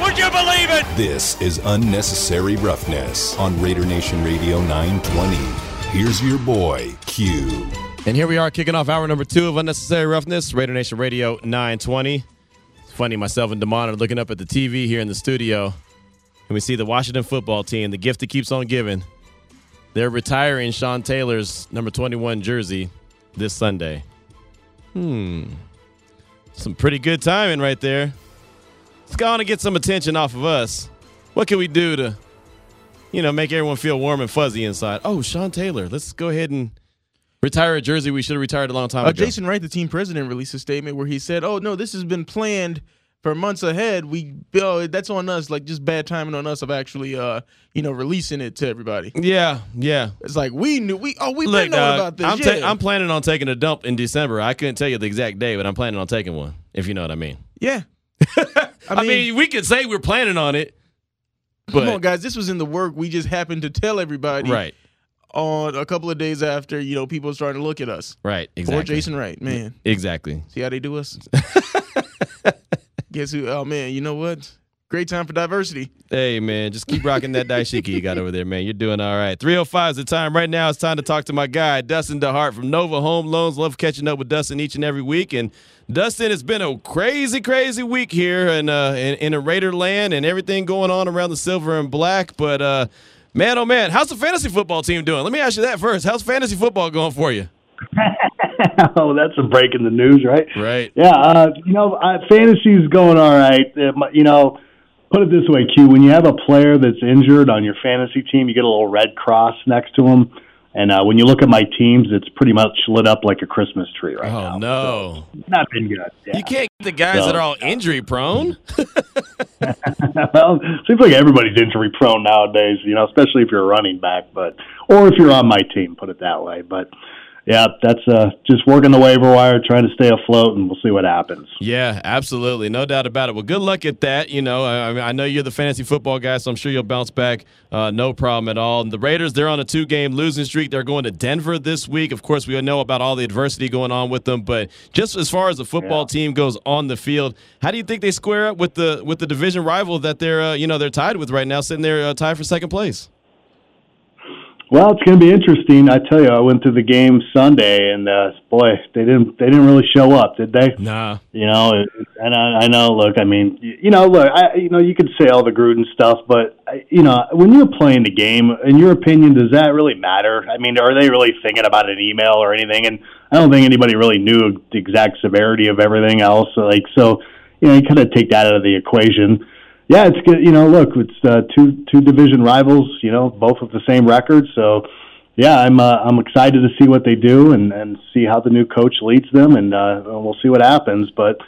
Would you believe it? This is unnecessary roughness on Raider Nation Radio 920. Here's your boy, Q. And here we are kicking off hour number two of Unnecessary Roughness, Raider Nation Radio 920. It's funny, myself and Damon are looking up at the TV here in the studio, and we see the Washington football team, the gift that keeps on giving. They're retiring Sean Taylor's number 21 jersey this Sunday. Hmm. Some pretty good timing right there. Let's go on and get some attention off of us. What can we do to, you know, make everyone feel warm and fuzzy inside? Oh, Sean Taylor. Let's go ahead and retire a jersey we should have retired a long time Uh, ago. Jason Wright, the team president, released a statement where he said, "Oh no, this has been planned for months ahead. We, oh, that's on us. Like just bad timing on us of actually, uh, you know, releasing it to everybody. Yeah, yeah. It's like we knew we, oh, we Look, been dog, about this. I'm, yeah. ta- I'm planning on taking a dump in December. I couldn't tell you the exact day, but I'm planning on taking one, if you know what I mean. yeah. I mean, we could say we're planning on it, come on, guys, this was in the work. We just happened to tell everybody right, on a couple of days after, you know, people starting to look at us. right, Poor exactly. Jason Wright, man. Exactly. See how they do us? Guess who? Oh man, you know what? Great time for diversity. Hey man, just keep rocking that dashiki you got over there, man. You're doing all right. 305 is the time right now. It's time to talk to my guy, Dustin DeHart from Nova Home Loans. Love catching up with Dustin each and every week. And Dustin, it's been a crazy, crazy week here in uh in, in a Raider land and everything going on around the silver and black. But uh man, oh man, how's the fantasy football team doing? Let me ask you that first. How's fantasy football going for you? oh, that's a break in the news, right? Right. Yeah, uh, you know, uh, fantasy's going all right. Uh, my- you know, put it this way, Q. When you have a player that's injured on your fantasy team, you get a little red cross next to him. And uh, when you look at my teams, it's pretty much lit up like a Christmas tree right now. Oh no. It's not been good. Yeah. You can't get the guys No. that are all injury prone. well, seems like everybody's injury prone nowadays. You know, especially if you're a running back, but or if you're on my team, put it that way. But yeah, that's uh, just working the waiver wire, trying to stay afloat, and we'll see what happens. Yeah, absolutely, no doubt about it. Well, good luck at that. You know, I, I mean, I know you're the fantasy football guy, so I'm sure you'll bounce back, uh, no problem at all. And the Raiders, they're on a two-game losing streak. They're going to Denver this week. Of course, we know about all the adversity going on with them, but just as far as the football team goes on the field, how do you think they square up with the with the division rival that they're uh, you know they're tied with right now, sitting there uh, tied for second place? Well, it's going to be interesting. I tell you, I went to the game Sunday, and uh, boy, they didn't they didn't really show up, did they? Nah. You know, and I, I know. Look, I mean, you know, look, I, you know, you could say all the Gruden stuff, but you know, when you're playing the game, in your opinion, does that really matter? I mean, are they really thinking about an email or anything? And I don't think anybody really knew the exact severity of everything else. Like, so, you know, you kind of take that out of the equation. Yeah, it's good. You know, look, it's uh, two two division rivals. You know, both with the same record. So, yeah, I'm uh, I'm excited to see what they do and and see how the new coach leads them, and uh, we'll see what happens. But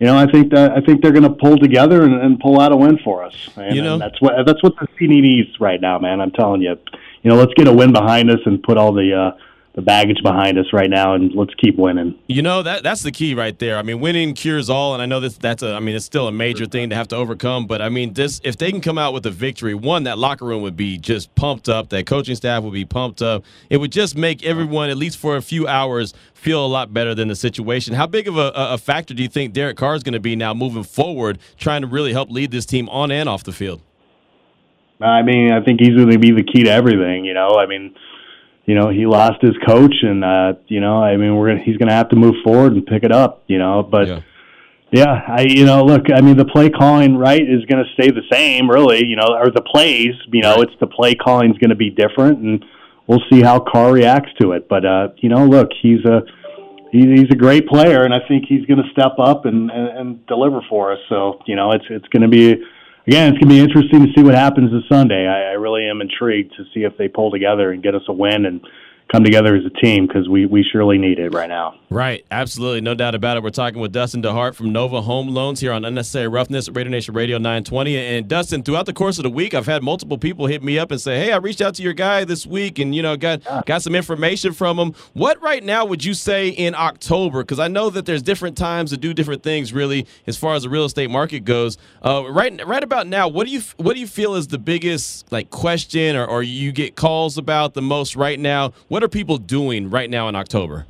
you know, I think that I think they're going to pull together and, and pull out a win for us. And, You know- and that's what that's what the CD needs right now, man. I'm telling you. You know, let's get a win behind us and put all the uh, the baggage behind us right now, and let's keep winning. You know that that's the key right there. I mean, winning cures all, and I know this that's a. I mean, it's still a major thing to have to overcome. But I mean, this if they can come out with a victory, one that locker room would be just pumped up. That coaching staff would be pumped up. It would just make everyone, at least for a few hours, feel a lot better than the situation. How big of a, a a factor do you think Derek Carr is going to be now moving forward, trying to really help lead this team on and off the field? I mean, I think he's going to be the key to everything. You know, I mean, you know, he lost his coach, and uh, you know, I mean, we're gonna, he's going to have to move forward and pick it up. You know, but Yeah. yeah. I you know, look, I mean, the play calling right is going to stay the same, really. You know, or the plays. You know, it's the play calling is going to be different, and we'll see how Carr reacts to it. But uh, you know, look, he's a he's a great player, and I think he's going to step up and, and and deliver for us. So you know, it's it's going to be again, it's going to be interesting to see what happens this Sunday. I, I really am intrigued to see if they pull together and get us a win and come together as a team because we, we surely need it right now. Right, absolutely, no doubt about it. We're talking with Dustin DeHart from Nova Home Loans here on Unnecessary Roughness, Raider Nation Radio 920. And Dustin, throughout the course of the week, I've had multiple people hit me up and say, "Hey, I reached out to your guy this week, and you know, got got some information from him." What right now would you say in October? Because I know that there's different times to do different things, really, as far as the real estate market goes. Uh, right, right about now, what do you what do you feel is the biggest like question, or, or you get calls about the most right now? What are people doing right now in October?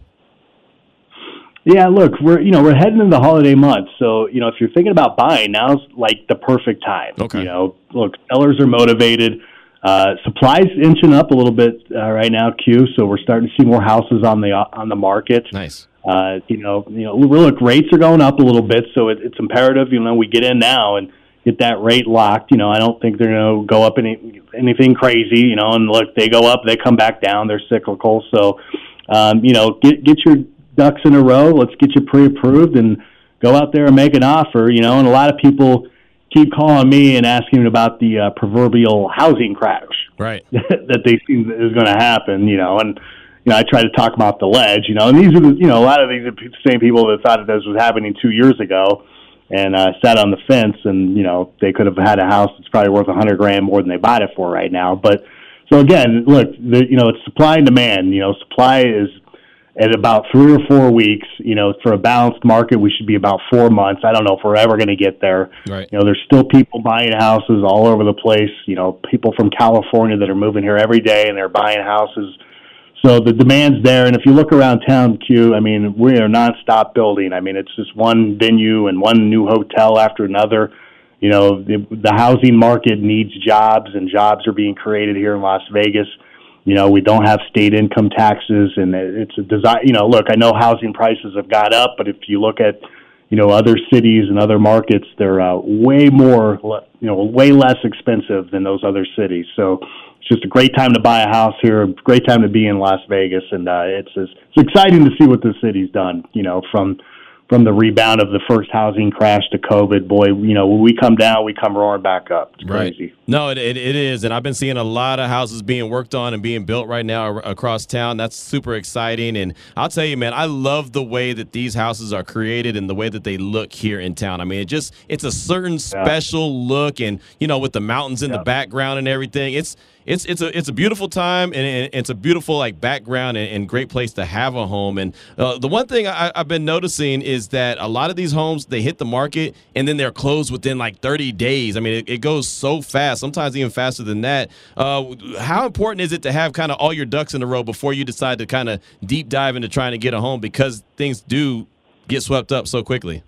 Yeah, look, we're you know we're heading into the holiday month, so you know if you're thinking about buying, now's like the perfect time. Okay. You know, look, sellers are motivated. Uh, supplies inching up a little bit uh, right now, Q. So we're starting to see more houses on the on the market. Nice. Uh, you know, you know, look, rates are going up a little bit, so it, it's imperative. You know, we get in now and get that rate locked. You know, I don't think they're going to go up any anything crazy. You know, and look, they go up, they come back down. They're cyclical, so um, you know, get get your ducks in a row. Let's get you pre-approved and go out there and make an offer. You know, and a lot of people keep calling me and asking about the uh, proverbial housing crash Right. that they see is going to happen. You know, and you know, I try to talk them off the ledge. You know, and these are the you know a lot of these are the same people that thought that this was happening two years ago. And uh, sat on the fence, and you know they could have had a house that's probably worth a hundred grand more than they bought it for right now. But so again, look, the, you know it's supply and demand. You know, supply is at about three or four weeks. You know, for a balanced market, we should be about four months. I don't know if we're ever going to get there. Right. You know, there's still people buying houses all over the place. You know, people from California that are moving here every day and they're buying houses. So the demand's there, and if you look around town, Q, I mean, we are nonstop building. I mean, it's just one venue and one new hotel after another. You know, the, the housing market needs jobs, and jobs are being created here in Las Vegas. You know, we don't have state income taxes, and it's a desire. You know, look, I know housing prices have got up, but if you look at, you know, other cities and other markets, they're uh, way more, you know, way less expensive than those other cities. So it's just a great time to buy a house here. Great time to be in Las Vegas, and uh, it's it's exciting to see what the city's done. You know, from from the rebound of the first housing crash to COVID, boy, you know, when we come down, we come roaring back up. It's crazy. No, it, it, it is. And I've been seeing a lot of houses being worked on and being built right now across town. That's super exciting. And I'll tell you, man, I love the way that these houses are created and the way that they look here in town. I mean, it just, it's a certain special look. And, you know, with the mountains in the background and everything, it's, it's it's a it's a beautiful time and, it's a beautiful like background and, and great place to have a home. And uh, the one thing I, I've been noticing is that a lot of these homes they hit the market and then they're closed within like 30 days. I mean, it, it goes so fast, sometimes even faster than that. Uh, how important is it to have kind of all your ducks in a row before you decide to kind of deep dive into trying to get a home because things do get swept up so quickly?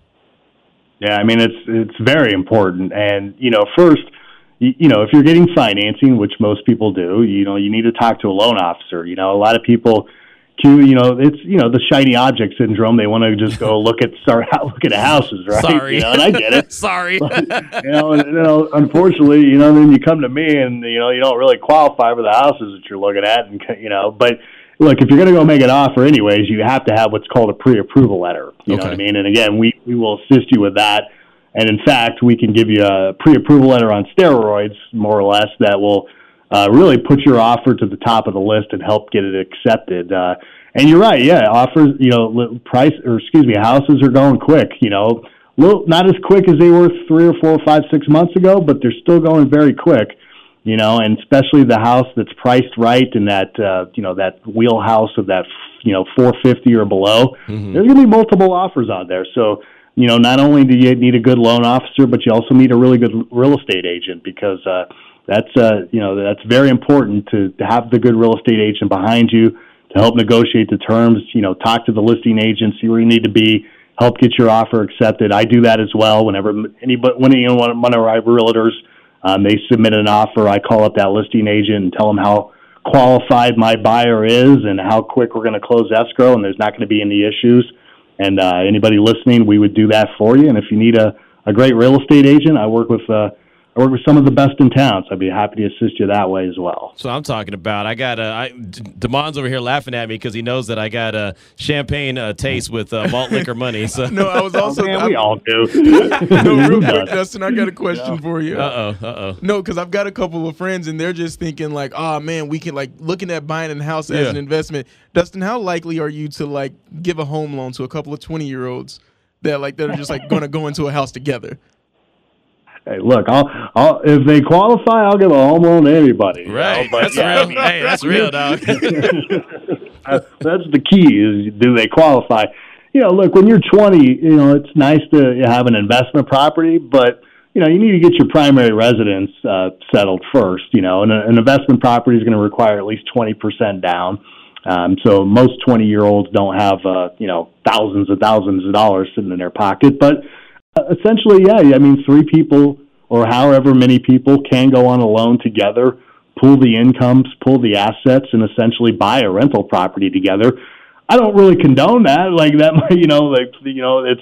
Yeah, I mean it's it's very important, and you know, first, you, you know, if you're getting financing, which most people do, you know, you need to talk to a loan officer. You know, a lot of people, Q, you know, it's you know the shiny object syndrome. They want to just go look at start out look at houses, right? Sorry. you know, and I get it. Sorry. you know, and, you know, unfortunately, you know, then you come to me and you know you don't really qualify for the houses that you're looking at, and you know, but look, if you're going to go make an offer anyways, you have to have what's called a pre-approval letter. You know what I mean? And again, we we will assist you with that. And in fact, we can give you a pre-approval letter on steroids, more or less, that will uh, really put your offer to the top of the list and help get it accepted. Uh, and you're right, yeah, offers, you know, price or excuse me, houses are going quick. You know, little not as quick as they were three or four, five, six months ago, but they're still going very quick. You know, and especially the house that's priced right in that uh, you know that wheelhouse of that you know 450 or below. There's going to be multiple offers out there, so you know, not only do you need a good loan officer, but you also need a really good real estate agent because uh, that's uh, you know that's very important to, to have the good real estate agent behind you to help negotiate the terms. You know, talk to the listing agent, see where you need to be, help get your offer accepted. I do that as well. Whenever anybody, when you know, one of our realtors, um, they submit an offer, I call up that listing agent and tell them how qualified my buyer is and how quick we're going to close escrow, and there's not going to be any issues. And uh, anybody listening, we would do that for you. And if you need a, a great real estate agent, I work with uh, I work with some of the best in town, so I'd be happy to assist you that way as well. So I'm talking about. I got a. I, Damon's over here laughing at me because he knows that I got a champagne uh, taste with uh, malt liquor money. So No, I was also. Oh, Man, we all do. no, real quick, Dustin, I got a question for you. Uh oh. Uh oh. No, because I've got a couple of friends and they're just thinking like, oh man, we can like looking at buying a house as Yeah. an investment. Dustin, how likely are you to like give a home loan to a couple of twenty year olds that like that are just like going to go into a house together? Hey, look, I'll, I'll if they qualify, I'll give a home loan to anybody. you know, Right. but that's yeah, real. Hey, that's real, dog. That's the key is do they qualify you know look when you're 20 you know it's nice to have an investment property but you know you need to get your primary residence uh, settled first you know and a, an investment property is going to require at least 20% down um, so most 20 year olds don't have uh, you know thousands and thousands of dollars sitting in their pocket but essentially yeah i mean three people or however many people can go on a loan together pool the incomes, pull the assets, and essentially buy a rental property together. I don't really condone that. Like that, might, you know, like you know, it's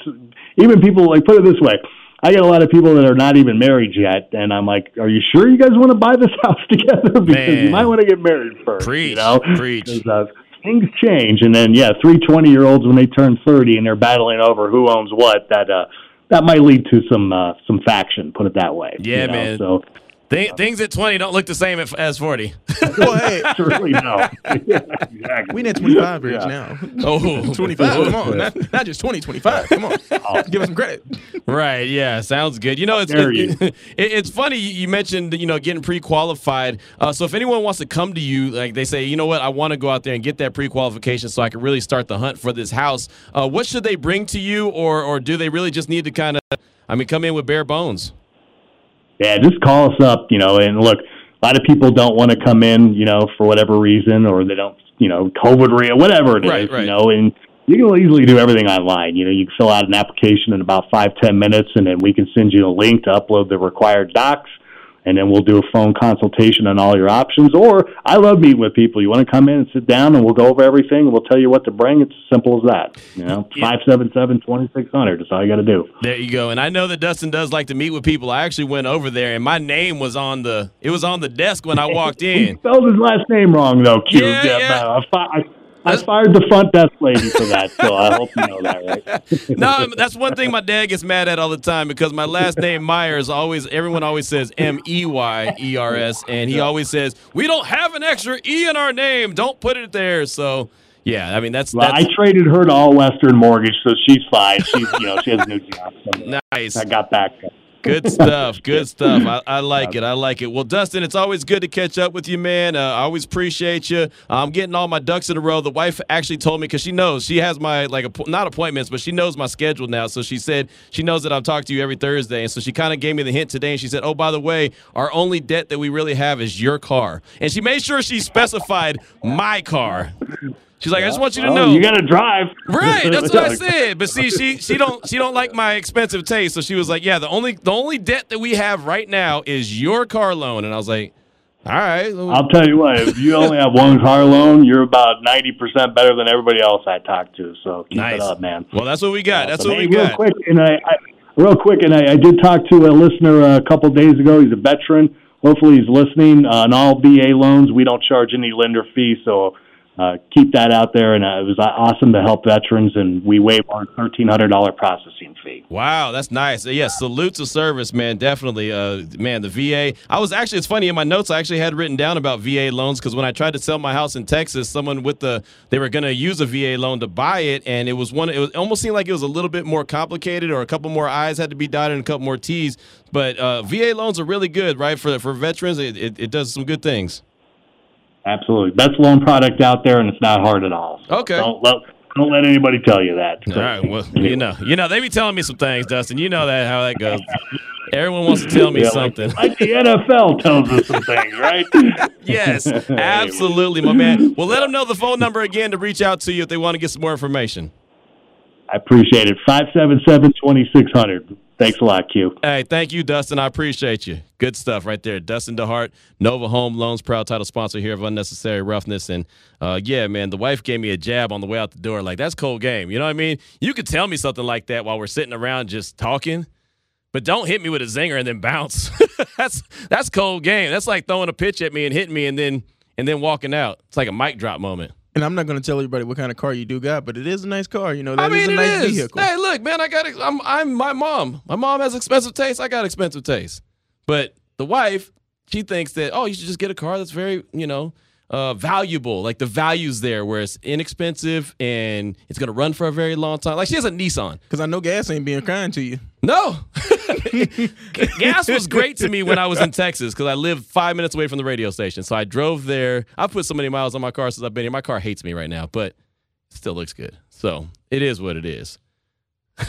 even people like put it this way. I get a lot of people that are not even married yet, and I'm like, "Are you sure you guys want to buy this house together? because Man. you might want to get married first. Preach, you know, preach. uh, things change, and then yeah, three 20 year olds when they turn 30 and they're battling over who owns what. That uh, that might lead to some uh, some faction. Put it that way. Yeah, you know? man. So Th- things at 20 don't look the same at, as 40. Well, hey, really no. yeah, exactly. we need twenty five age Yeah. now. Oh, Twenty five, come on, not, not just 20, 25. Come on, give us some credit. Right. Yeah. Sounds good. You know, it's it, you. it- it's funny you you mentioned you know getting pre-qualified. Uh, so if anyone wants to come to you, like they say, you know what, I want to go out there and get that pre-qualification so I can really start the hunt for this house. Uh, what should they bring to you, or or do they really just need to kind of, I mean, come in with bare bones? Yeah, just call us up, you know, and look, a lot of people don't want to come in, you know, for whatever reason, or they don't, you know, COVID real, whatever it is, Right, right. you know, and you can easily do everything online. You know, you can fill out an application in about five, ten minutes, and then we can send you a link to upload the required docs, and then we'll do a phone consultation on all your options. Or I love meeting with people. You want to come in and sit down, and we'll go over everything, and we'll tell you what to bring. It's as simple as that. You know, five seven seven twenty six hundred. That's all you got to do. There you go. And I know that Dustin does like to meet with people. I actually went over there, and my name was on the it was on the desk when I walked in. spelled his last name wrong though. Q. Yeah, yeah. man, I, I, I fired the front desk lady for that, so I hope you know that, right? no, um, that's one thing my dad gets mad at all the time because my last name Myers always everyone always says M E Y E R S and he always says we don't have an extra E in our name. Don't put it there. So yeah, I mean that's, Well, that's I traded her to All Western Mortgage, so she's fine. She's you know she has a new job. So nice. I got back. Good stuff. Good stuff. I, I like it. I like it. Well, Dustin, it's always good to catch up with you, man. Uh, I always appreciate you. I'm getting all my ducks in a row. The wife actually told me because she knows she has my like not appointments, but she knows my schedule now. So she said she knows that I've talked to you every Thursday, and so she kind of gave me the hint today. And she said, "Oh, by the way, our only debt that we really have is your car." And she made sure she specified my car. She's like, "I just want you to Oh, know you got to drive. Right, that's what I said. But see, she she don't she don't like my expensive taste, so she was like, "Yeah, the only the only debt that we have right now is your car loan." And I was like, "All right, I'll tell you what. If you only have one car loan, you're about ninety percent better than everybody else I talk to. So keep nice, it up, man. Well, that's what we got. That's Awesome. what we Hey, real got. quick, and I, I real quick, and I, I did talk to a listener a couple days ago. He's a veteran. Hopefully, he's listening. Uh, on all VA loans, we don't charge any lender fee, so uh, keep that out there. And uh, it was awesome to help veterans, and we waive our thirteen hundred dollar processing fee. Wow, that's nice. Yeah, salute to service, man. Definitely, uh, man. The VA. I was actually. It's funny in my notes. I actually had written down about VA loans because when I tried to sell my house in Texas, someone with the they were going to use a VA loan to buy it, and it was one. It was almost seemed like it was a little bit more complicated, or a couple more I's had to be dotted and a couple more T's. But uh, VA loans are really good, right? For for veterans, it, it, it does some good things. Absolutely, best loan product out there, and it's not hard at all. So Okay. don't let don't let anybody tell you that. All right. Well, you know, you know, they be telling me some things, Dustin. You know that how that goes. Everyone wants to tell me Yeah, something. Like, like the NFL tells us some things, right? Yes, absolutely, my man. Well, let them know the phone number again to reach out to you if they want to get some more information. I appreciate it. 577-2600. Thanks a lot, Q. Hey, thank you, Dustin. I appreciate you. Good stuff right there. Dustin DeHart, Nova Home Loans, proud title sponsor here of Unnecessary Roughness. And uh, yeah, man, the wife gave me a jab on the way out the door. Like, that's cold game. You know what I mean? You could tell me something like that while we're sitting around just talking. But don't hit me with a zinger and then bounce. that's that's cold game. That's like throwing a pitch at me and hitting me and then and then walking out. It's like a mic drop moment. And I'm not going to tell everybody what kind of car you do got, but it is a nice car. You know, that I is a nice is. vehicle. Hey, look, man, I got. I'm I'm my mom. My mom has expensive taste. I got expensive taste. But the wife, she thinks that oh, you should just get a car that's very you know uh, valuable. Like the value's there, where it's inexpensive and it's gonna run for a very long time. Like she has a Nissan. Because I know gas ain't being kind to you. No. Gas was great to me when I was in Texas because I lived five minutes away from the radio station. So I drove there. I've put so many miles on my car since I've been here. My car hates me right now, but it still looks good. So it is what it is.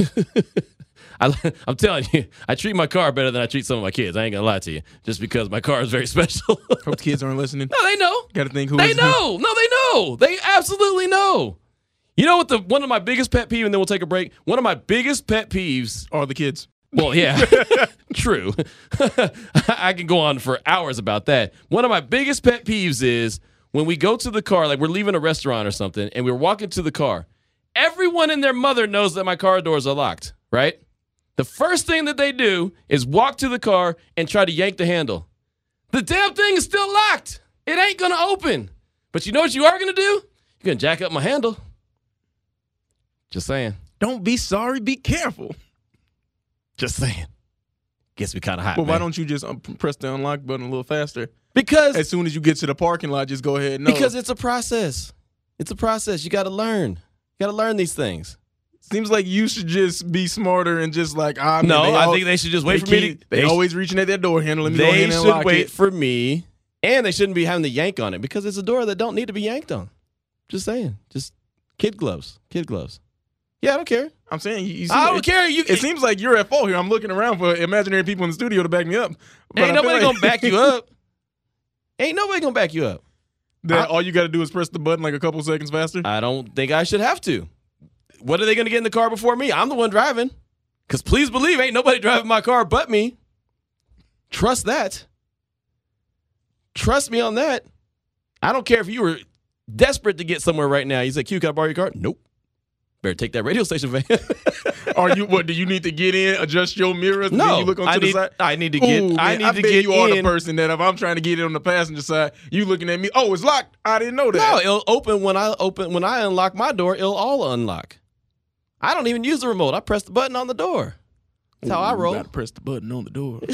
I, I'm telling you, I treat my car better than I treat some of my kids. I ain't gonna lie to you, just because my car is very special. Hope the kids aren't listening. no, they know. Got to think who They is who. know. No, they know. They absolutely know. You know what? The one of my biggest pet peeves, and then we'll take a break. One of my biggest pet peeves are the kids. well, yeah, true. I can go on for hours about that. One of my biggest pet peeves is when we go to the car, like we're leaving a restaurant or something, and we're walking to the car. Everyone and their mother knows that my car doors are locked, right? The first thing that they do is walk to the car and try to yank the handle. The damn thing is still locked. It ain't gonna open. But you know what you are gonna do? You're gonna jack up my handle. Just saying. Don't be sorry. Be careful. Just saying. Gets me kind of hot. Well, why man. don't you just um, press the unlock button a little faster? Because As soon as you get to the parking lot, just go ahead. No, because it's a process. It's a process. You got to learn. You got to learn these things. Seems like you should just be smarter and just like ah. man, no, they I think they should just wait they for me. To, They, sh- always reaching at their door handle. Let me go they should wait it. for me, and they shouldn't be having to yank on it because it's a door that don't need to be yanked on. Just saying. Just kid gloves. Kid gloves. Yeah, I don't care. I'm saying you. you I don't it, care. You It seems like you're at fault here. I'm looking around for imaginary people in the studio to back me up. But ain't nobody like gonna back you up. Ain't nobody gonna back you up. That all you got to do is press the button like a couple seconds faster. I don't think I should have to. What are they going to get in the car before me? I'm the one driving. Because please believe, ain't nobody driving my car but me. Trust that. Trust me on that. I don't care if you were desperate to get somewhere right now. You said, Q, can I borrow your car? Nope. Better take that radio station van. Are you? What do you need to get in? Adjust your mirrors? no, you look onto I the need, side. I need to get. Ooh, I need I to bet get you are the person that if I'm trying to get in on the passenger side, you looking at me. Oh, it's locked. I didn't know that. No, it'll open when I open when I unlock my door. It'll all unlock. I don't even use the remote. I press the button on the door. That's how I Ooh, roll. Gotta press the button on the door.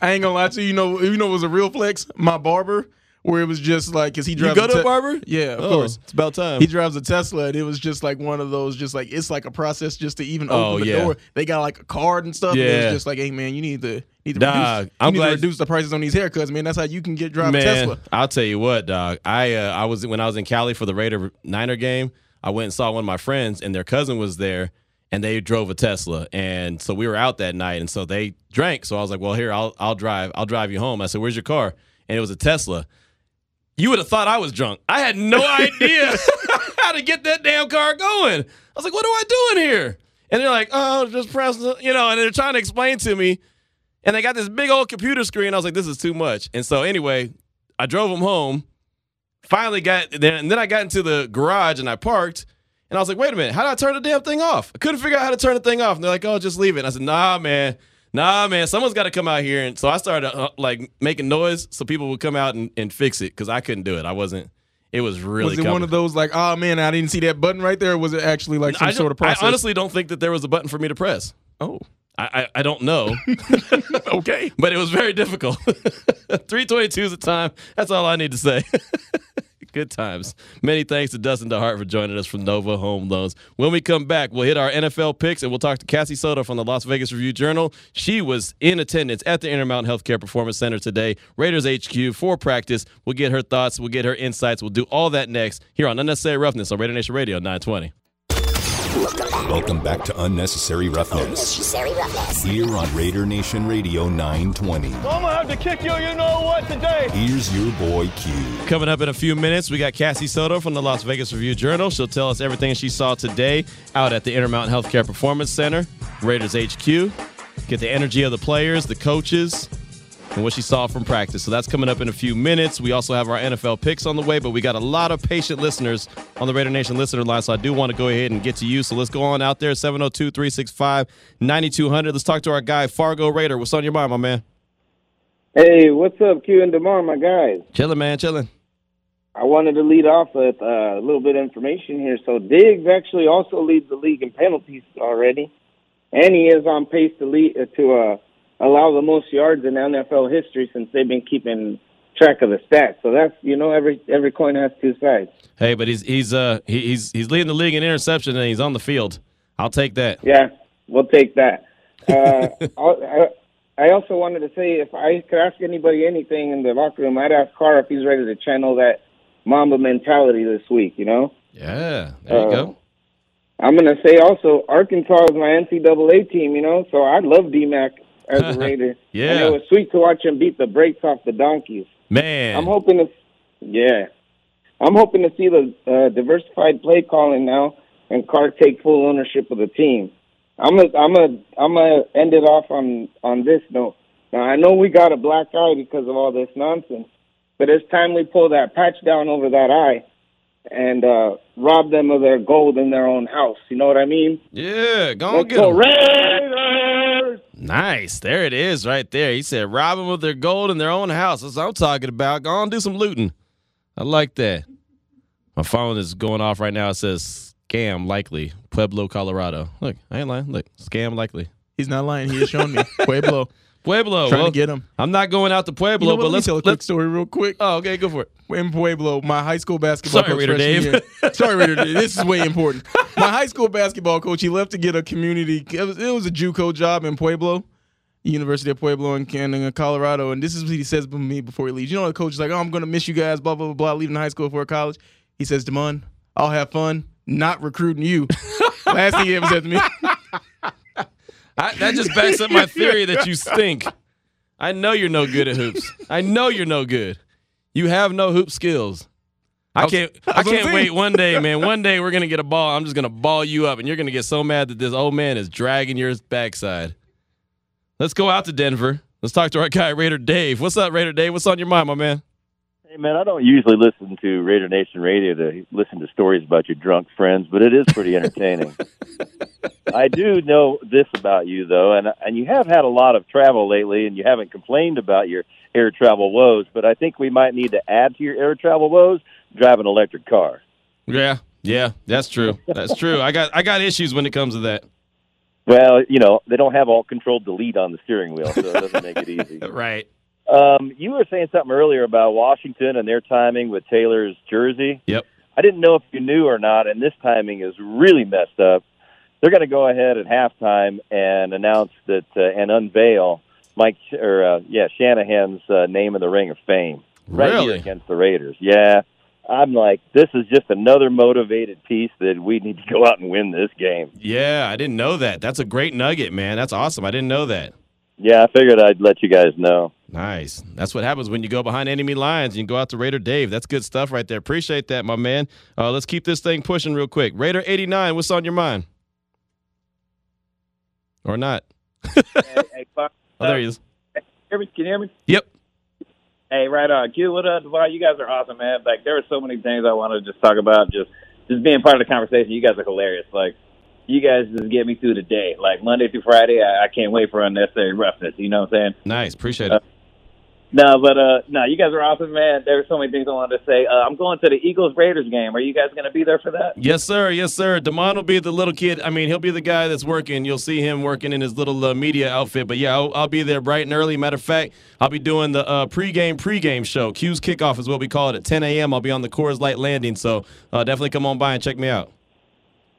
I ain't gonna lie to you. You know, you know, it was a real flex. My barber, where it was just like, cause he You go a to a barber? Yeah, of Oh, course. It's about time. He drives a Tesla, and it was just like one of those, just like it's like a process just to even Oh, open the yeah. door. They got like a card and stuff. And it Yeah. just like, hey man, you need to need to Dog, reduce, I'm glad- to reduce the prices on these haircuts, man. That's how you can get drive a Man, Tesla. I'll tell you what, dog. I uh, I was when I was in Cali for the Raider Niner game. I went and saw one of my friends, and their cousin was there, and they drove a Tesla, and so we were out that night, and so they drank. So I was like, "Well, here, I'll I'll drive. I'll drive you home." I said, "Where's your car?" And it was a Tesla. You would have thought I was drunk. I had no idea how to get that damn car going. I was like, "What am I doing here?" And they're like, "Oh, just press," you know, and they're trying to explain to me. And they got this big old computer screen. I was like, this is too much. And so anyway, I drove them home. Finally got there, and then I got into the garage and I parked. And I was like, wait a minute, how do I turn the damn thing off? I couldn't figure out how to turn the thing off. And they're like, oh, just leave it. And I said, nah, man. Nah, man, someone's got to come out here. And so I started uh, like making noise so people would come out and, and fix it because I couldn't do it. I wasn't, it was really was it one of those like, oh man, I didn't see that button right there? Or was it actually like some sort of process? I honestly don't think that there was a button for me to press. oh, I, I, I don't know. okay. but it was very difficult. 322 is the time. That's all I need to say. Good times. Many thanks to Dustin DeHart for joining us from Nova Home Loans. When we come back, we'll hit our NFL picks and we'll talk to Cassie Soto from the Las Vegas Review Journal. She was in attendance at the Intermountain Healthcare Performance Center today, Raiders HQ for practice. We'll get her thoughts, we'll get her insights. We'll do all that next here on Unnecessary Roughness on Raider Nation Radio 920. Welcome back to Unnecessary Roughness Necessary roughness. here on Raider Nation Radio 920. I'm gonna have to kick you, you know what, today. Here's your boy Q. Coming up in a few minutes, we got Cassie Soto from the Las Vegas Review Journal. She'll tell us everything she saw today out at the Intermountain Healthcare Performance Center, Raiders HQ. Get the energy of the players, the coaches, and what she saw from practice. So that's coming up in a few minutes. We also have our NFL picks on the way, but we got a lot of patient listeners on the Raider Nation listener line. So I do want to go ahead and get to you. So let's go on out there 702 365 9200. Let's talk to our guy, Fargo Raider. What's on your mind, my man? Hey, what's up, Q and Demar, my guys? Chilling, man, chilling. I wanted to lead off with uh, a little bit of information here. So Diggs actually also leads the league in penalties already, and he is on pace to lead uh, to uh, allow the most yards in NFL history since they've been keeping track of the stats. So that's you know every every coin has two sides. Hey, but he's he's uh he's he's leading the league in interception and he's on the field. I'll take that. Yeah, we'll take that. Uh, I, I also wanted to say if I could ask anybody anything in the locker room, I'd ask Carr if he's ready to channel that Mamba mentality this week. You know. Yeah, there you Uh, go. I'm gonna say also Arkansas is my NCAA team, you know, so I love DMAC as a Raider. Yeah. and it was sweet to watch him beat the brakes off the donkeys. Man. I'm hoping to, yeah, I'm hoping to see the uh, diversified play calling now and Carr take full ownership of the team. I'm gonna, I'm gonna, I'm gonna end it off on on this note. Now I know we got a black eye because of all this nonsense, but it's time we pull that patch down over that eye and uh, rob them of their gold in their own house. You know what I mean? yeah, go on Let's get go 'em. Raiders! Nice. There it is right there. He said rob them of their gold in their own house. That's what I'm talking about. Go on do some looting. I like that. My phone is going off right now. It says scam likely. Pueblo, Colorado. Look, I ain't lying. Look, scam likely. He's not lying. He has shown me Pueblo Pueblo. trying well, to get him. I'm not going out to Pueblo, You know what? but let let's tell a quick story real quick. Oh, okay, go for it. in Pueblo, my high school basketball Sorry, coach Raider Dave. Sorry, Raider Dave. This is way important. My high school basketball coach, he left to get a community. It was, it was a JUCO job in Pueblo, University of Pueblo in, in, Colorado. And this is what he says to me before he leaves. You know, the coach is like, "Oh, I'm gonna miss you guys." Blah blah blah. blah leaving high school for college. He says, "Damon, I'll have fun, not recruiting you." Last thing he ever said to me. I, that just backs up my theory that you stink. I know you're no good at hoops. I know you're no good. You have no hoop skills. I can't. I I'm can't wait one day, man. One day we're gonna get a ball. I'm just gonna ball you up, and you're gonna get so mad that this old man is dragging your backside. Let's go out to Denver. Let's talk to our guy Raider Dave. What's up, Raider Dave? What's on your mind, my man? Hey man, I don't usually listen to Raider Nation Radio to listen to stories about your drunk friends, but it is pretty entertaining. I do know this about you though, and and you have had a lot of travel lately, and you haven't complained about your air travel woes. But I think we might need to add to your air travel woes: drive an electric car. Yeah, yeah, that's true. That's true. I got I got issues when it comes to that. Well, you know they don't have alt control delete on the steering wheel, so it doesn't make it easy. Right. Um, you were saying something earlier about Washington and their timing with Taylor's jersey. Yep. I didn't know if you knew or not, and this timing is really messed up. They're going to go ahead at halftime and announce that uh, and unveil Mike or uh, yeah Shanahan's uh, name in the Ring of Fame right Really? here against the Raiders. Yeah, I'm like this is just another motivated piece that we need to go out and win this game. Yeah, I didn't know that. That's a great nugget, man. That's awesome. I didn't know that. Yeah, I figured I'd let you guys know. Nice. That's what happens when you go behind enemy lines. and You go out to Raider Dave. That's good stuff right there. Appreciate that, my man. Uh, let's keep this thing pushing real quick. Raider 89, what's on your mind? Or not? hey, hey, fuck. Oh, there he is. Can you hear me? Yep. Hey, right on. Q, what up, Devon? You guys are awesome, man. Like, there were so many things I wanted to just talk about. Just, just being part of the conversation. You guys are hilarious. Like, you guys just get me through the day. Like Monday through Friday, I, I can't wait for unnecessary roughness. You know what I'm saying? Nice. Appreciate it. No, but uh, no, you guys are awesome, man. There were so many things I wanted to say. Uh, I'm going to the Eagles Raiders game. Are you guys going to be there for that? Yes, sir. Yes, sir. Damon will be the little kid. I mean, he'll be the guy that's working. You'll see him working in his little uh, media outfit. But yeah, I'll, I'll be there bright and early. Matter of fact, I'll be doing the uh, pregame pregame show. Q's kickoff is what we call it at 10 a.m. I'll be on the Coors Light landing. So uh, definitely come on by and check me out.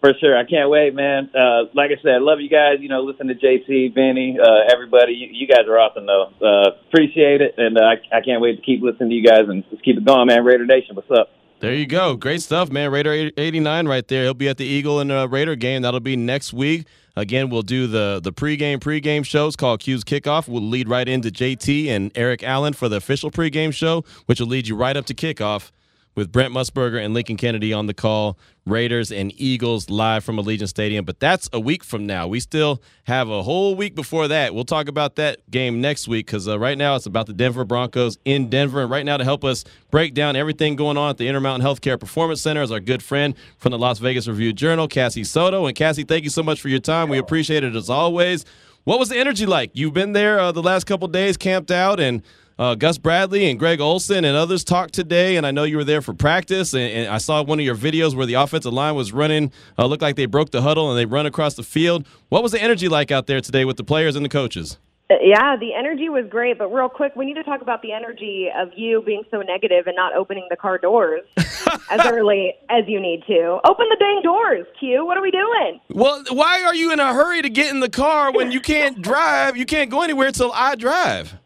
For sure. I can't wait, man. Uh, like I said, love you guys. You know, listen to JC, Vinny, uh, everybody. You, you guys are awesome, though. Uh, appreciate it. And uh, I, I can't wait to keep listening to you guys and just keep it going, man. Raider Nation, what's up? There you go. Great stuff, man. Raider 89 right there. He'll be at the Eagle and uh, Raider game. That'll be next week. Again, we'll do the the pregame pregame shows called Q's Kickoff. We'll lead right into JT and Eric Allen for the official pregame show, which will lead you right up to kickoff. With Brent Musburger and Lincoln Kennedy on the call. Raiders and Eagles live from Allegiant Stadium, but that's a week from now. We still have a whole week before that. We'll talk about that game next week because uh, right now it's about the Denver Broncos in Denver. And right now, to help us break down everything going on at the Intermountain Healthcare Performance Center is our good friend from the Las Vegas Review Journal, Cassie Soto. And Cassie, thank you so much for your time. We appreciate it as always. What was the energy like? You've been there uh, the last couple days, camped out, and uh, Gus Bradley and Greg Olson and others talked today, and I know you were there for practice. And, and I saw one of your videos where the offensive line was running, uh, looked like they broke the huddle and they run across the field. What was the energy like out there today with the players and the coaches? Uh, yeah, the energy was great, but real quick, we need to talk about the energy of you being so negative and not opening the car doors as early as you need to. Open the dang doors, Q. What are we doing? Well, why are you in a hurry to get in the car when you can't drive? You can't go anywhere until I drive.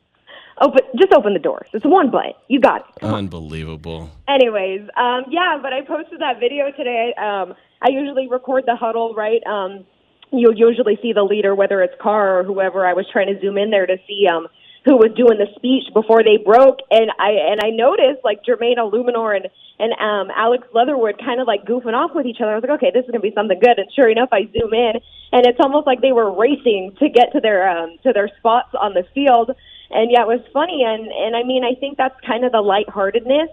Open, just open the doors. It's one button. You got it. Come on. Unbelievable. Anyways, um, yeah, but I posted that video today. Um, I usually record the huddle, right? Um, you'll usually see the leader, whether it's Carr or whoever. I was trying to zoom in there to see um, who was doing the speech before they broke, and I and I noticed like Jermaine Eluemunor and and um, Alex Leatherwood kind of like goofing off with each other. I was like, okay, this is gonna be something good. And sure enough, I zoom in, and it's almost like they were racing to get to their um, to their spots on the field and yeah, it was funny. And and I mean, I think that's kind of the lightheartedness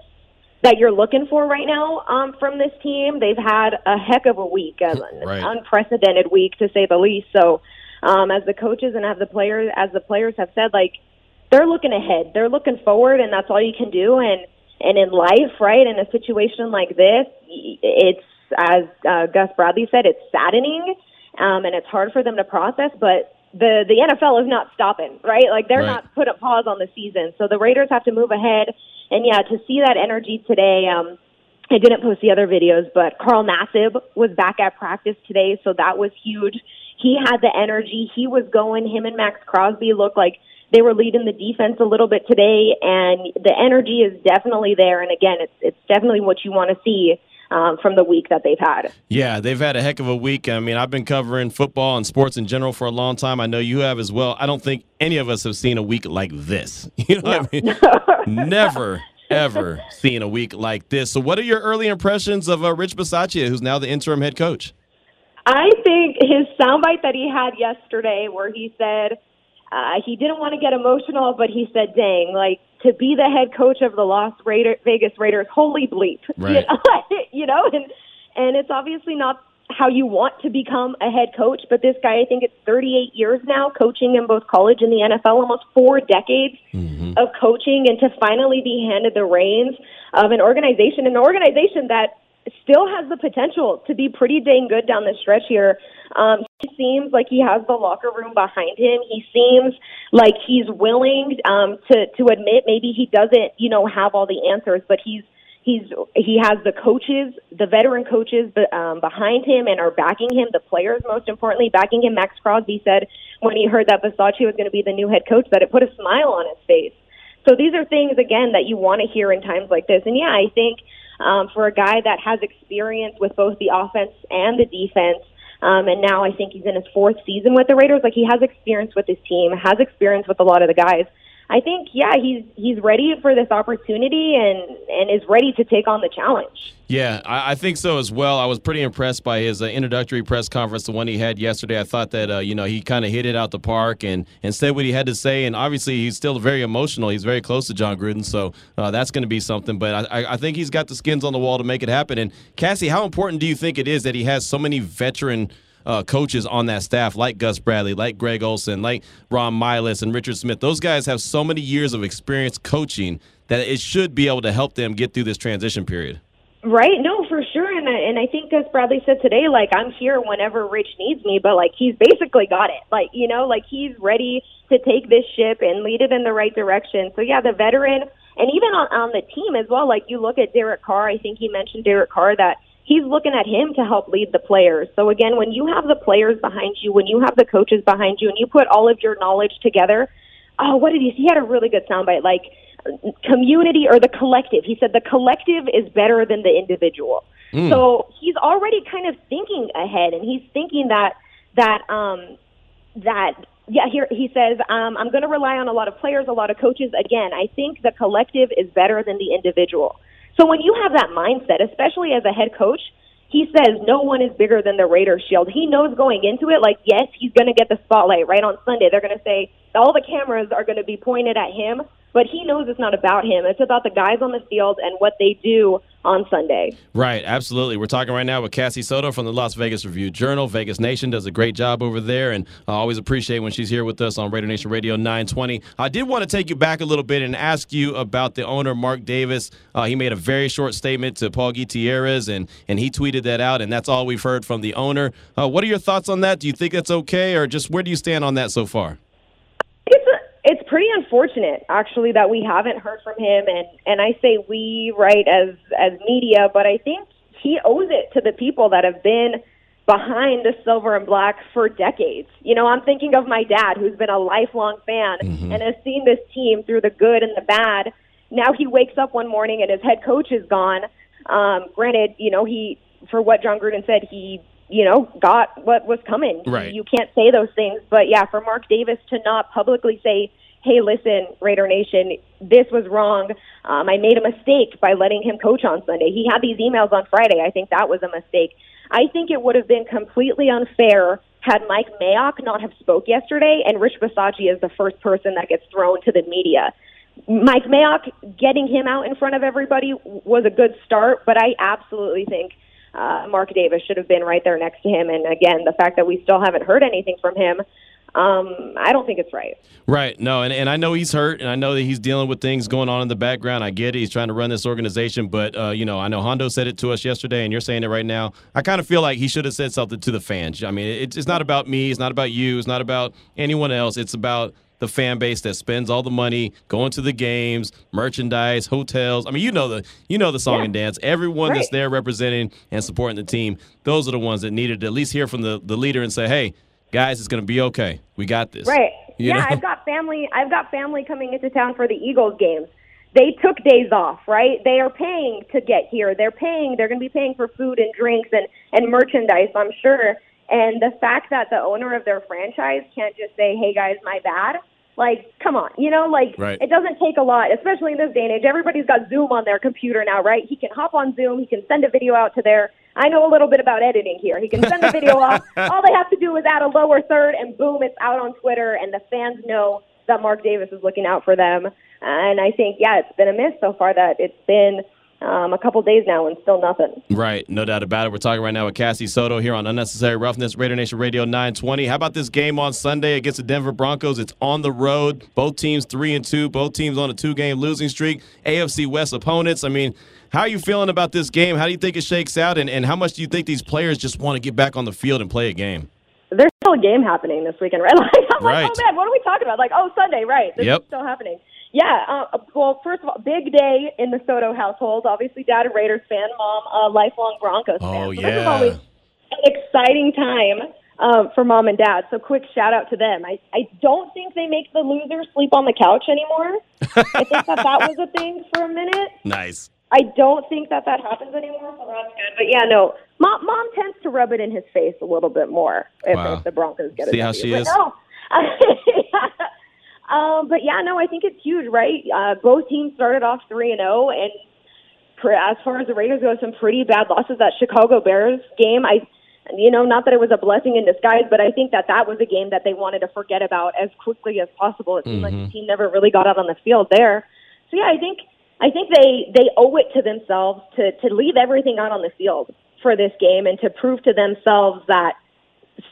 that you're looking for right now um, from this team. They've had a heck of a week, an Right. unprecedented week to say the least. So, um, as the coaches and as the players, as the players have said, like they're looking ahead, they're looking forward, and that's all you can do. And and in life, right, in a situation like this, it's as uh, Gus Bradley said, it's saddening, um, and it's hard for them to process, but the the NFL is not stopping, right? Like they're Right. not put a pause on the season. So the Raiders have to move ahead. And yeah, to see that energy today, um, I didn't post the other videos, but Carl Nassib was back at practice today, so that was huge. He had the energy. He was going. Him and Maxx Crosby looked like they were leading the defense a little bit today, and the energy is definitely there. And again, it's it's definitely what you want to see um, from the week that they've had. Yeah, they've had a heck of a week. I mean, I've been covering football and sports in general for a long time. I know you have as well. I don't think any of us have seen a week like this. You know what I mean? Never, ever seen a week like this. So, what are your early impressions of uh, Rich Bisaccia, who's now the interim head coach? I think his soundbite that he had yesterday, where he said uh, he didn't want to get emotional, but he said, "Dang, like to be the head coach of the Las Raider, Vegas Raiders, holy bleep!" Right. You know, and and it's obviously not how you want to become a head coach, but this guy, I think it's 38 years now coaching in both college and the NFL, almost four decades mm-hmm. of coaching, and to finally be handed the reins of an organization, an organization that still has the potential to be pretty dang good down the stretch here. Um, he seems like he has the locker room behind him. He seems like he's willing um, to to admit maybe he doesn't, you know, have all the answers, but he's he's he has the coaches, the veteran coaches um, behind him and are backing him. The players, most importantly, backing him. Maxx Crosby said when he heard that Bisaccia was going to be the new head coach that it put a smile on his face. So these are things again that you want to hear in times like this. And yeah, I think um, for a guy that has experience with both the offense and the defense, um, and now I think he's in his fourth season with the Raiders. Like he has experience with his team, has experience with a lot of the guys. I think yeah, he's he's ready for this opportunity and and is ready to take on the challenge. Yeah, I, I think so as well. I was pretty impressed by his uh, introductory press conference, the one he had yesterday. I thought that uh, you know he kind of hit it out the park and and said what he had to say. And obviously, he's still very emotional. He's very close to Jon Gruden, so uh, that's going to be something. But I, I- I think he's got the skins on the wall to make it happen. And Cassie, how important do you think it is that he has so many veteran? Uh, coaches on that staff, like Gus Bradley, like Greg Olson, like Ron Miles and Richard Smith, those guys have so many years of experience coaching that it should be able to help them get through this transition period. Right? No, for sure. And I, and I think as Bradley said today, like I'm here whenever Rich needs me, but like he's basically got it. Like you know, like he's ready to take this ship and lead it in the right direction. So yeah, the veteran and even on, on the team as well. Like you look at Derek Carr. I think he mentioned Derek Carr that he's looking at him to help lead the players. So again, when you have the players behind you, when you have the coaches behind you, and you put all of your knowledge together, oh, what did he? He had a really good soundbite, like community or the collective. He said the collective is better than the individual. So he's already kind of thinking ahead, and he's thinking that that um, that yeah. Here he says, um, I'm going to rely on a lot of players, a lot of coaches. Again, I think the collective is better than the individual. So when you have that mindset, especially as a head coach, he says no one is bigger than the Raiders shield. He knows going into it, like, yes, he's going to get the spotlight right on Sunday. They're going to say all the cameras are going to be pointed at him, but he knows it's not about him. It's about the guys on the field and what they do on Sunday. Right, absolutely. We're talking right now with Cassie Soto from the Las Vegas Review Journal. Vegas Nation does a great job over there, and I always appreciate when she's here with us on Raider Nation Radio 920. I did want to take you back a little bit and ask you about the owner, Mark Davis. Uh, he made a very short statement to Paul Gutierrez, and, and he tweeted that out, and that's all we've heard from the owner. Uh, what are your thoughts on that? Do you think that's okay, or just where do you stand on that so far? It's a, it's pretty unfortunate actually that we haven't heard from him and and I say we right as as media but I think he owes it to the people that have been behind the silver and black for decades. You know, I'm thinking of my dad who's been a lifelong fan mm-hmm. and has seen this team through the good and the bad. Now he wakes up one morning and his head coach is gone. Um granted, you know, he for what Jon Gruden said, he you know, got what was coming. Right. You can't say those things, but yeah, for Mark Davis to not publicly say, "Hey, listen, Raider Nation, this was wrong. Um, I made a mistake by letting him coach on Sunday." He had these emails on Friday. I think that was a mistake. I think it would have been completely unfair had Mike Mayock not have spoke yesterday, and Rich Bisaccia is the first person that gets thrown to the media. Mike Mayock getting him out in front of everybody was a good start, but I absolutely think uh, Mark Davis should have been right there next to him. And again, the fact that we still haven't heard anything from him, um, I don't think it's right. Right. No, and, and I know he's hurt, and I know that he's dealing with things going on in the background. I get it. He's trying to run this organization, but uh, you know, I know Hondo said it to us yesterday, and you're saying it right now. I kind of feel like he should have said something to the fans. I mean, it's, it's not about me. It's not about you. It's not about anyone else. It's about the fan base that spends all the money going to the games, merchandise, hotels. I mean, you know the you know the song yeah. and dance. Everyone right. that's there representing and supporting the team, those are the ones that needed to at least hear from the, the leader and say, "Hey, guys, it's going to be okay. We got this." Right. You yeah, know? I've got family. I've got family coming into town for the Eagles games. They took days off, right? They are paying to get here. They're paying. They're going to be paying for food and drinks and and merchandise. I'm sure. And the fact that the owner of their franchise can't just say, "Hey guys, my bad," like, come on, you know, like right. it doesn't take a lot, especially in this day and age. Everybody's got Zoom on their computer now, right? He can hop on Zoom, he can send a video out to their. I know a little bit about editing here. He can send the video off. All they have to do is add a lower third, and boom, it's out on Twitter, and the fans know that Mark Davis is looking out for them. And I think, yeah, it's been a miss so far that it's been um, a couple days now and still nothing. Right, no doubt about it. We're talking right now with Cassie Soto here on Unnecessary Roughness, Raider Nation Radio 920. How about this game on Sunday against the Denver Broncos? It's on the road. Both teams three and two. Both teams on a two-game losing streak. AFC West opponents. I mean, how are you feeling about this game? How do you think it shakes out? And, and how much do you think these players just want to get back on the field and play a game? There's still a game happening this weekend, right? Like, I'm right. like, oh man, what are we talking about? Like, oh, Sunday, right? This yep. is still happening. Yeah, uh, well, first of all, big day in the Soto household. Obviously, dad a Raiders fan, mom a lifelong Broncos fan. Oh, so yeah. This is always an exciting time uh, for mom and dad. So quick shout out to them. I, I don't think they make the losers sleep on the couch anymore. I think that that was a thing for a minute. Nice. I don't think that that happens anymore, so that's good. But yeah, no, mom, mom tends to rub it in his face a little bit more if, wow. if the Broncos get it. See how she but is. No. Um, but yeah, no, I think it's huge, right? Uh, both teams started off three and zero, and as far as the Raiders go, some pretty bad losses. That Chicago Bears game, I, you know, not that it was a blessing in disguise, but I think that that was a game that they wanted to forget about as quickly as possible. It seemed mm-hmm. like the team never really got out on the field there. So yeah, I think I think they they owe it to themselves to to leave everything out on the field for this game and to prove to themselves that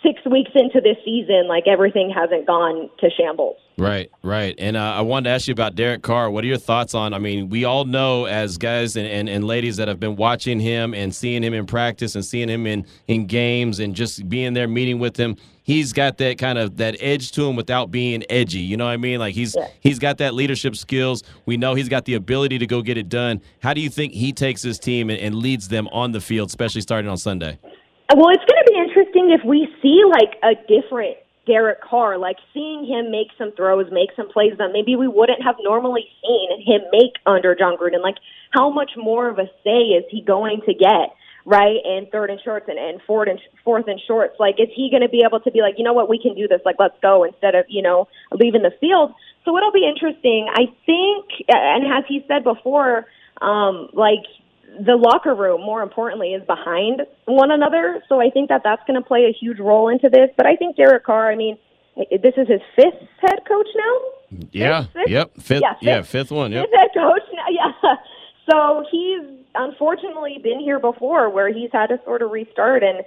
six weeks into this season, like everything hasn't gone to shambles. Right, right. And uh, I wanted to ask you about Derek Carr. What are your thoughts on? I mean, we all know as guys and, and, and ladies that have been watching him and seeing him in practice and seeing him in, in games and just being there meeting with him. He's got that kind of that edge to him without being edgy. You know what I mean? Like he's yeah. he's got that leadership skills. We know he's got the ability to go get it done. How do you think he takes his team and, and leads them on the field, especially starting on Sunday? Well, it's going to be if we see like a different Derek Carr, like seeing him make some throws, make some plays that maybe we wouldn't have normally seen him make under Jon Gruden. Like, how much more of a say is he going to get? Right and third and shorts and, and fourth and fourth and shorts. Like, is he going to be able to be like, you know what, we can do this. Like, let's go instead of you know leaving the field. So it'll be interesting. I think, and as he said before, um, like the locker room, more importantly, is behind one another. So I think that that's going to play a huge role into this. But I think Derek Carr, I mean, this is his fifth head coach now. Yeah. Fifth? Yep. Fifth. Yeah, Yeah. fifth. Fifth one. Yep. Fifth head coach now. Yeah. So he's unfortunately been here before, where he's had to sort of restart and.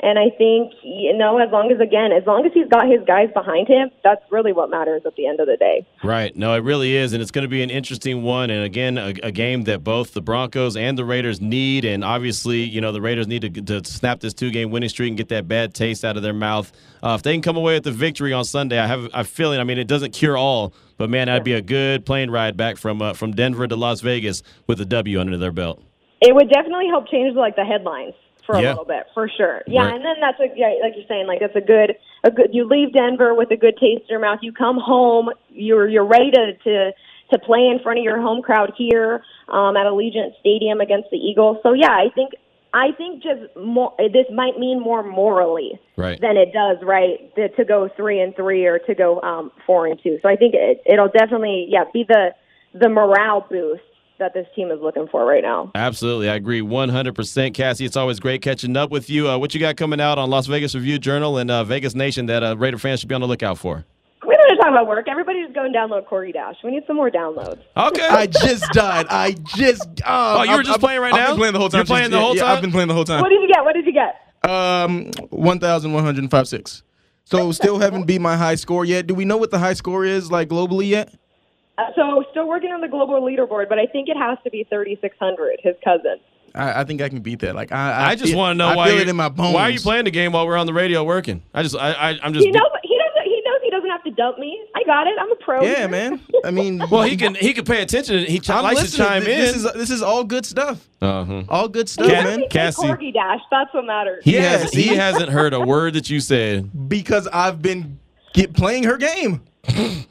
And I think, you know, as long as, again, as long as he's got his guys behind him, that's really what matters at the end of the day. Right. No, it really is. And it's going to be an interesting one. And again, a, a game that both the Broncos and the Raiders need. And obviously, you know, the Raiders need to, to snap this two game winning streak and get that bad taste out of their mouth. Uh, if they can come away with the victory on Sunday, I have a feeling, I mean, it doesn't cure all, but man, that'd be a good plane ride back from, uh, from Denver to Las Vegas with a W under their belt. It would definitely help change like the headlines for a Yeah. little bit, for sure. Yeah, Right. and then that's a, yeah, like you're saying, like that's a good, a good. You leave Denver with a good taste in your mouth. You come home, you're you're ready to to to play in front of your home crowd here um, at Allegiant Stadium against the Eagles. So yeah, I think I think just more. This might mean more morally Right. than it does right to, to go three and three or to go um, four and two. So I think it, it'll definitely yeah be the the morale boost that this team is looking for right now. Absolutely. I agree 100%. Cassie, it's always great catching up with you. Uh, what you got coming out on Las Vegas Review Journal and uh, Vegas Nation that uh, Raider fans should be on the lookout for? We don't need to talk about work. Everybody just go and download Corgi Dash. We need some more downloads. Okay. I just died. I just. Uh, Oh, you were I've- just I've- playing right now? I've been playing the whole time. You're playing the whole yeah, time? I've been playing the whole time. What did you get? What did you get? Um, one thousand one hundred five six. So still haven't beat my high score yet. Do we know what the high score is like globally yet? Uh, so still working on the global leaderboard, but I think it has to be 3,600. His cousin. I, I think I can beat that. Like I, I, I, just want to know I why feel you're, it in my bones. why are you playing the game while we're on the radio working? I just I, I I'm just He knows. He doesn't. He knows he doesn't have to dump me. I got it. I'm a pro. Yeah, here. man. I mean, well he can he can pay attention. He ch- I'm likes to chime This in. is this is all good stuff. uh-huh. All good stuff, He man. Cassie. Cassie. Corgi Dash. That's what matters. He Yeah, has, he hasn't heard a word that you said. Because I've been get playing her game.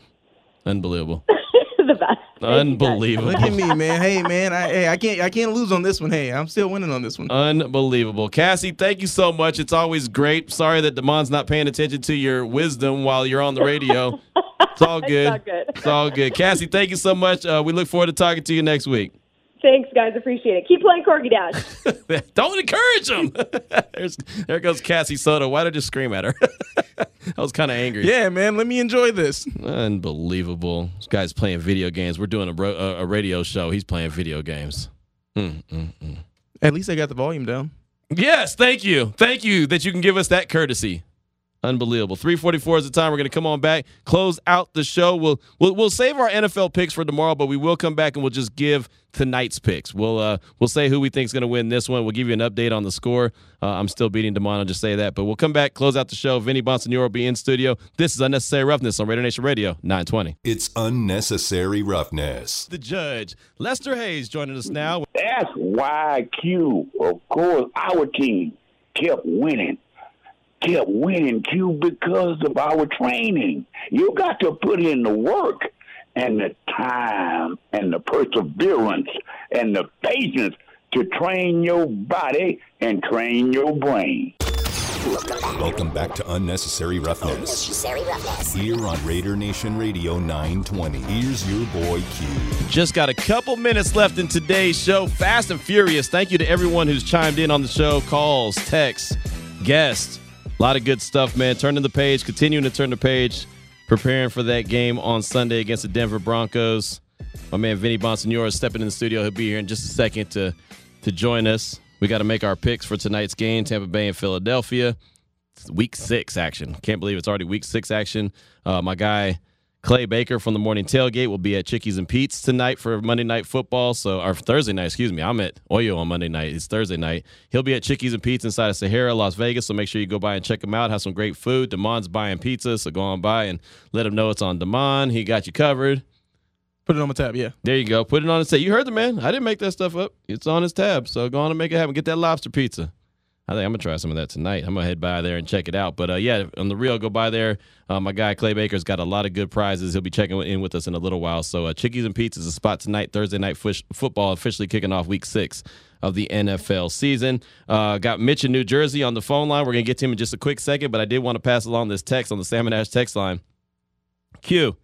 Unbelievable. the best. Unbelievable. Look at me, man. Hey, man. I, hey, I can't I can't lose on this one. Hey, I'm still winning on this one. Unbelievable. Cassie, thank you so much. It's always great. Sorry that Damon's not paying attention to your wisdom while you're on the radio. It's all good. all good. It's all good. Cassie, thank you so much. Uh, we look forward to talking to you next week. Thanks, guys. Appreciate it. Keep playing Corgi Dash. Don't encourage him. There's, there goes Cassie Soto. Why did you scream at her? I was kind of angry. Yeah, man. Let me enjoy this. Unbelievable. This guy's playing video games. We're doing a, ro- a, a radio show. He's playing video games. Mm, mm, mm. At least I got the volume down. Yes, thank you. Thank you that you can give us that courtesy. Unbelievable. 344 is the time. We're going to come on back, close out the show. We'll, we'll we'll save our NFL picks for tomorrow, but we will come back and we'll just give tonight's picks. We'll uh we'll say who we think is going to win this one. We'll give you an update on the score. Uh, I'm still beating Demond. I'll just say that. But we'll come back, close out the show. Vinny Bonsignore will be in studio. This is Unnecessary Roughness on Raider Nation Radio 920. It's unnecessary roughness. The judge, Lester Hayes, joining us now. That's why Q, of course, our team kept winning. Kept winning, Q, because of our training. You got to put in the work and the time and the perseverance and the patience to train your body and train your brain. Welcome back to Unnecessary Roughness. Here on Raider Nation Radio 920. Here's your boy Q. Just got a couple minutes left in today's show. Fast and Furious. Thank you to everyone who's chimed in on the show. Calls, texts, guests. A lot of good stuff, man. Turning the page, continuing to turn the page, preparing for that game on Sunday against the Denver Broncos. My man Vinny Bonsignore is stepping in the studio. He'll be here in just a second to to join us. We got to make our picks for tonight's game, Tampa Bay and Philadelphia. It's week six action. Can't believe it's already week six action. Uh, my guy Clay Baker from the Morning Tailgate will be at Chickies and Pete's tonight for Monday Night Football. So, or Thursday night, excuse me. I'm at Oyo on Monday night. It's Thursday night. He'll be at Chickies and Pete's inside of Sahara, Las Vegas. So make sure you go by and check him out. Have some great food. Demond's buying pizza, so go on by and let him know it's on Demond. He got you covered. Put it on my tab, yeah. There you go. Put it on his tab. You heard the man. I didn't make that stuff up. It's on his tab. So go on and make it happen. Get that lobster pizza. I think I'm gonna try some of that tonight. I'm gonna head by there and check it out. But uh, yeah, on the real, go by there. Uh, my guy Clay Baker's got a lot of good prizes. He'll be checking in with us in a little while. So uh, Chickies and is a spot tonight. Thursday night football officially kicking off week six of the NFL season. Uh, got Mitch in New Jersey on the phone line. We're gonna get to him in just a quick second, but I did want to pass along this text on the Salmon Ash text line. Q,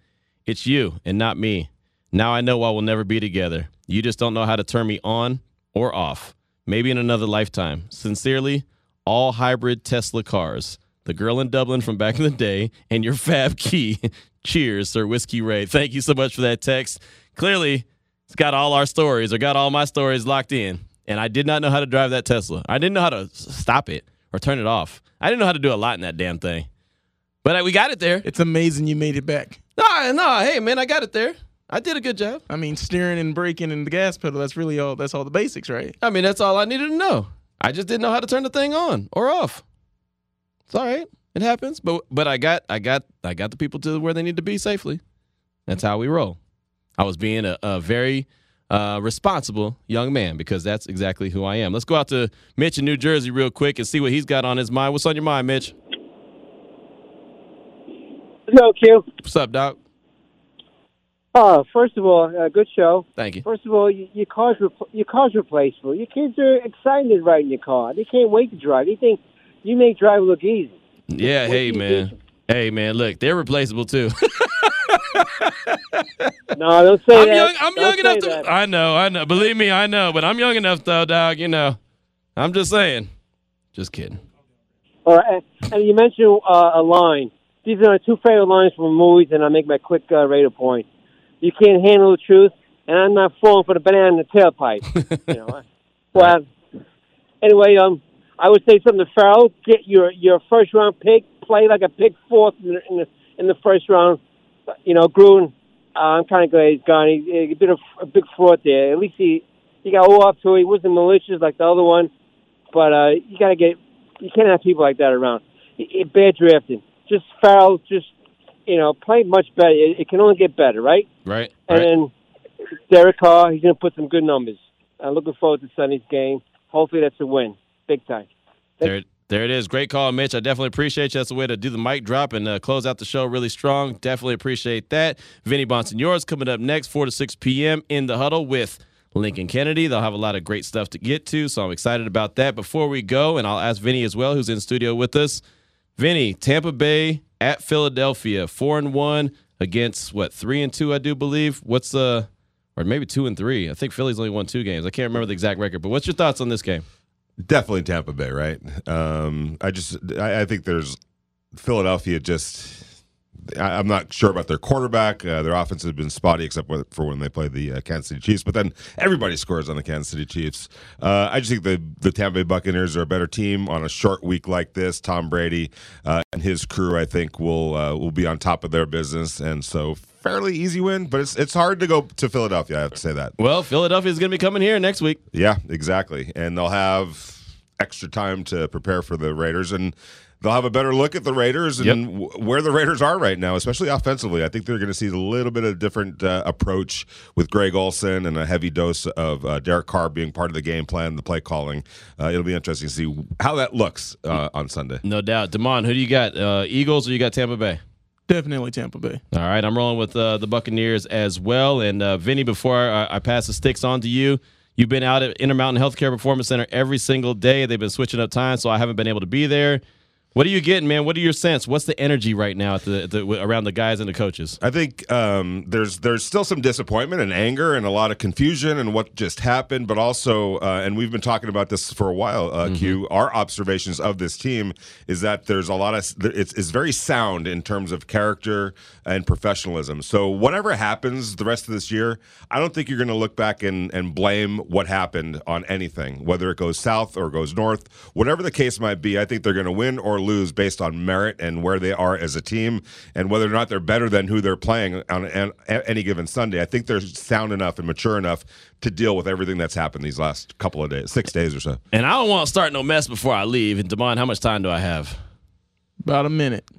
it's you and not me. Now I know why we'll never be together. You just don't know how to turn me on or off. Maybe in another lifetime. Sincerely, all hybrid Tesla cars. The girl in Dublin from back in the day, and your fab key. Cheers, Sir Whiskey Ray. Thank you so much for that text. Clearly, it's got all our stories or got all my stories locked in. And I did not know how to drive that Tesla. I didn't know how to stop it or turn it off. I didn't know how to do a lot in that damn thing. But uh, we got it there. It's amazing you made it back. Nah, nah, hey man, I got it there. I did a good job. I mean, steering and braking and the gas pedal, that's really all that's all the basics, right? I mean, that's all I needed to know. I just didn't know how to turn the thing on or off. It's all right. It happens. But but I got I got I got the people to where they need to be safely. That's how we roll. I was being a, a very uh, responsible young man because that's exactly who I am. Let's go out to Mitch in New Jersey real quick and see what he's got on his mind. What's on your mind, Mitch? Hello, Q. What's up, Doc? Oh, first of all, uh, good show. Thank you. First of all, y- your car's repl- your car's replaceable. Your kids are excited riding your car. They can't wait to drive. They think you make drive look easy. Yeah, hey man. Hey man, look, they're replaceable too. No, don't say I'm that. young. I'm Don't young enough to. that. I know. I know. Believe me, I know. But I'm young enough though, dog. You know. I'm just saying. Just kidding. All right, and, you mentioned uh, a line. These are my two favorite lines from movies, and I make my quick uh, radar point. You can't handle the truth, and I'm not falling for the banana in the tailpipe. you know. Well, anyway, um, I would say something to Ferrell. Get your your first round pick. Play like a pick fourth in the in the, in the first round. You know, Gruden. Uh, I'm kind of glad he's gone. He, he a bit of a big fraud there. At least he he got all up to it. He wasn't malicious like the other one. But uh, you got to get you can't have people like that around. It, it, bad drafting. Just Ferrell. Just you know, play much better. It, it can only get better, right? Right. And right. then Derek Carr, he's going to put some good numbers. I'm looking forward to Sunday's game. Hopefully, that's a win, big time. There, there it is. Great call, Mitch. I definitely appreciate you. That's the way to do the mic drop and uh, close out the show really strong. Definitely appreciate that. Vinny Bonsignore's coming up next, 4 to 6 p.m. in the huddle with Lincoln Kennedy. They'll have a lot of great stuff to get to, so I'm excited about that. Before we go, and I'll ask Vinny as well, who's in studio with us. Vinny, Tampa Bay at Philadelphia, four and one against what three and two, I do believe. What's uh, or maybe two and three? I think Philly's only won two games. I can't remember the exact record, but what's your thoughts on this game? Definitely Tampa Bay, right? Um, I just I, I think there's Philadelphia just. I, I'm not sure about their quarterback. Uh, their offense has been spotty, except for for when they play the uh, Kansas City Chiefs. But then everybody scores on the Kansas City Chiefs. Uh, I just think the the Tampa Bay Buccaneers are a better team on a short week like this. Tom Brady uh, and his crew, I think, will uh, will be on top of their business, and so fairly easy win. But it's it's hard to go to Philadelphia. I have to say that. Well, Philadelphia is going to be coming here next week. Yeah, exactly. And they'll have extra time to prepare for the Raiders and they'll have a better look at the Raiders and Yep. w- where the Raiders are right now, especially offensively. I think they're going to see a little bit of a different uh, approach with Greg Olson and a heavy dose of uh, Derek Carr being part of the game plan, the play calling. Uh, it'll be interesting to see how that looks uh, on Sunday. No doubt. Damon, who do you got? Uh, Eagles or you got Tampa Bay? Definitely Tampa Bay. All right, I'm rolling with uh, the Buccaneers as well. And uh, Vinny, before I, I pass the sticks on to you, you've been out at Intermountain Healthcare Performance Center every single day. They've been switching up time, so I haven't been able to be there. What are you getting, man? What are your sense? What's the energy right now at the, at the around the guys and the coaches? I think um, there's there's still some disappointment and anger and a lot of confusion and what just happened, but also, uh, and we've been talking about this for a while. Uh, Q, our observations of this team is that there's a lot of it's, it's very sound in terms of character and professionalism. So whatever happens the rest of this year, I don't think you're going to look back and and blame what happened on anything, whether it goes south or goes north, whatever the case might be. I think they're going to win or lose based on merit and where they are as a team and whether or not they're better than who they're playing on an, any given Sunday. I think they're sound enough and mature enough to deal with everything that's happened these last couple of days, six days or so. And I don't want to start no mess before I leave. And Damon, how much time do I have? About a minute.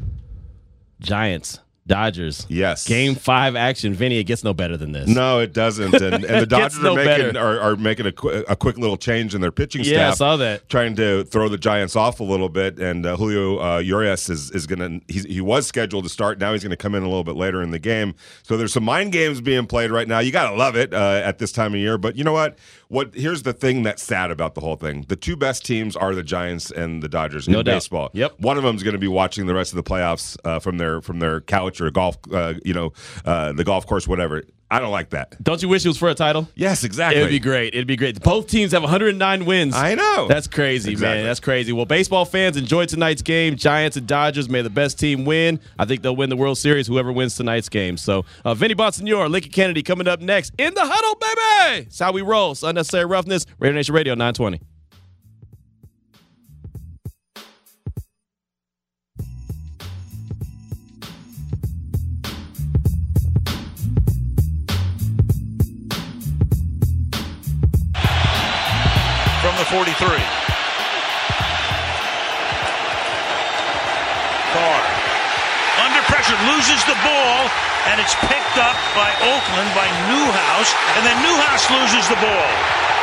Giants, Dodgers. Yes. Game five action. Vinny, it gets no better than this. No, it doesn't. And, and the Dodgers no are making are, are making a, qu- a quick little change in their pitching Yeah, I saw that. Trying to throw the Giants off a little bit. And uh, Julio uh, Urias is, is going to, he was scheduled to start. Now he's going to come in a little bit later in the game. So there's some mind games being played right now. You got to love it uh, at this time of year. But you know what? What Here's the thing that's sad about the whole thing the two best teams are the Giants and the Dodgers No in doubt. baseball. Yep. One of them is going to be watching the rest of the playoffs uh, from their from their couch or golf, uh, you know, uh, the golf course, whatever. I don't like that. Don't you wish it was for a title? Yes, exactly. It'd be great. It'd be great. Both teams have 109 wins. I know. That's crazy, Exactly. man. That's crazy. Well, baseball fans, enjoy tonight's game. Giants and Dodgers. May the best team win. I think they'll win the World Series. Whoever wins tonight's game. So, uh, Vinny Bonsignore, Lincoln Kennedy coming up next in the huddle, baby. It's how we roll. It's unnecessary roughness. Raider Nation Radio 920. 43. Carr under pressure loses the ball, and it's picked up by Oakland by Newhouse, and then Newhouse loses the ball.